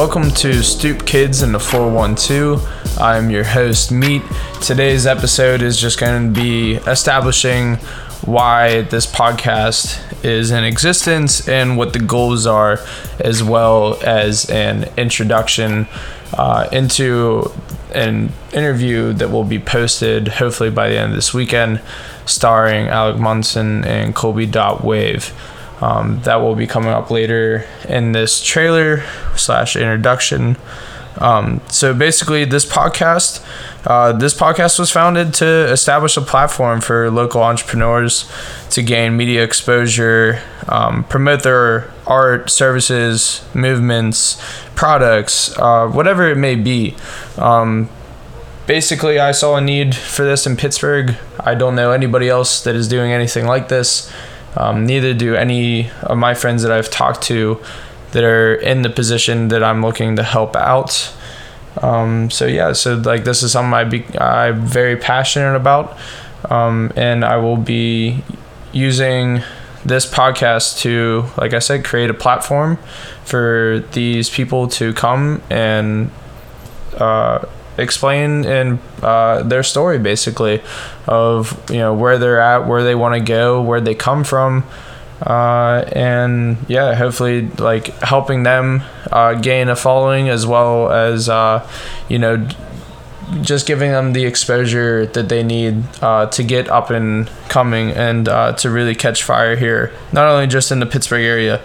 Welcome to Stoop Kids in the 412. I'm your host, Meat. Today's episode is just going to be establishing why this podcast is in existence and what the goals are, as well as an introduction uh, into an interview that will be posted hopefully by the end of this weekend, starring Alec Munson and Colby Dot Wave. Um, that will be coming up later in this trailer slash introduction. Um, so basically, this podcast, uh, this podcast was founded to establish a platform for local entrepreneurs to gain media exposure, um, promote their art, services, movements, products, uh, whatever it may be. Um, basically, I saw a need for this in Pittsburgh. I don't know anybody else that is doing anything like this. Um, neither do any of my friends that I've talked to that are in the position that I'm looking to help out. Um, so yeah, so like this is something I be, I'm very passionate about, um, and I will be using this podcast to, like I said, create a platform for these people to come and uh, explain in uh, their story basically of you know where they're at where they want to go where they come from uh, and yeah hopefully like helping them uh, gain a following as well as uh, you know just giving them the exposure that they need uh, to get up and coming and uh, to really catch fire here not only just in the pittsburgh area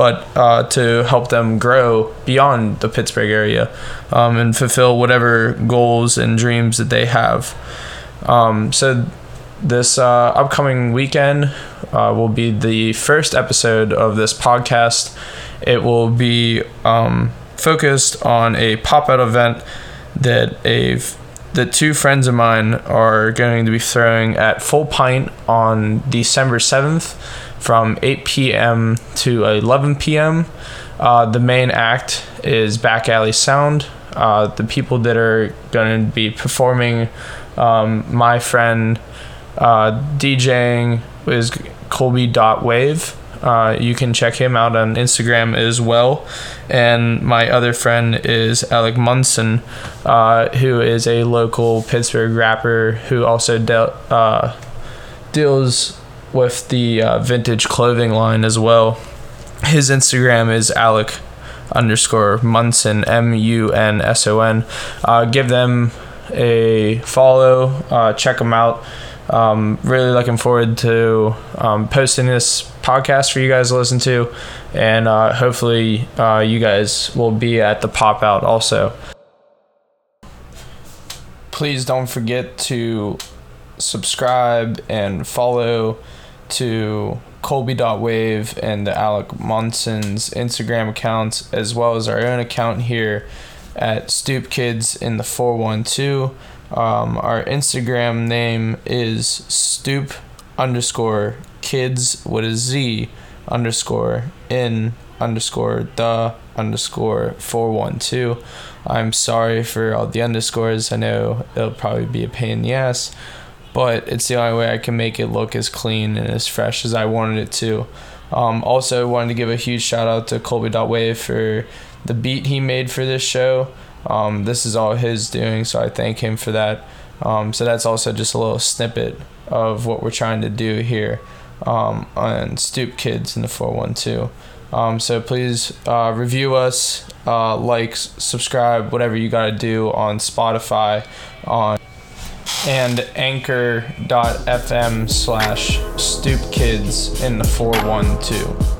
but uh, to help them grow beyond the Pittsburgh area um, and fulfill whatever goals and dreams that they have. Um, so, this uh, upcoming weekend uh, will be the first episode of this podcast. It will be um, focused on a pop out event that a that two friends of mine are going to be throwing at Full Pint on December 7th from 8 p.m. to 11 p.m. Uh, the main act is Back Alley Sound. Uh, the people that are going to be performing, um, my friend uh, DJing is Colby Dot Wave. Uh, you can check him out on Instagram as well. And my other friend is Alec Munson, uh, who is a local Pittsburgh rapper who also de- uh, deals with the uh, vintage clothing line as well. His Instagram is Alec underscore Munson M U N S O N. Uh, give them a follow. Uh, check them out. Um, really looking forward to um, posting this podcast for you guys to listen to, and uh, hopefully uh, you guys will be at the pop out also. Please don't forget to subscribe and follow to Colby.wave and the Alec Munson's Instagram accounts, as well as our own account here at Stoop Kids in the 412. Um, our Instagram name is Stoop underscore kids with a Z underscore in underscore the underscore 412. I'm sorry for all the underscores. I know it'll probably be a pain in the ass but it's the only way I can make it look as clean and as fresh as I wanted it to. Um, also, wanted to give a huge shout out to Colby.wave for the beat he made for this show. Um, this is all his doing, so I thank him for that. Um, so that's also just a little snippet of what we're trying to do here um, on Stoop Kids in the 412. Um, so please uh, review us, uh, like, subscribe, whatever you got to do on Spotify, on and anchor.fm slash stoop kids in the 412.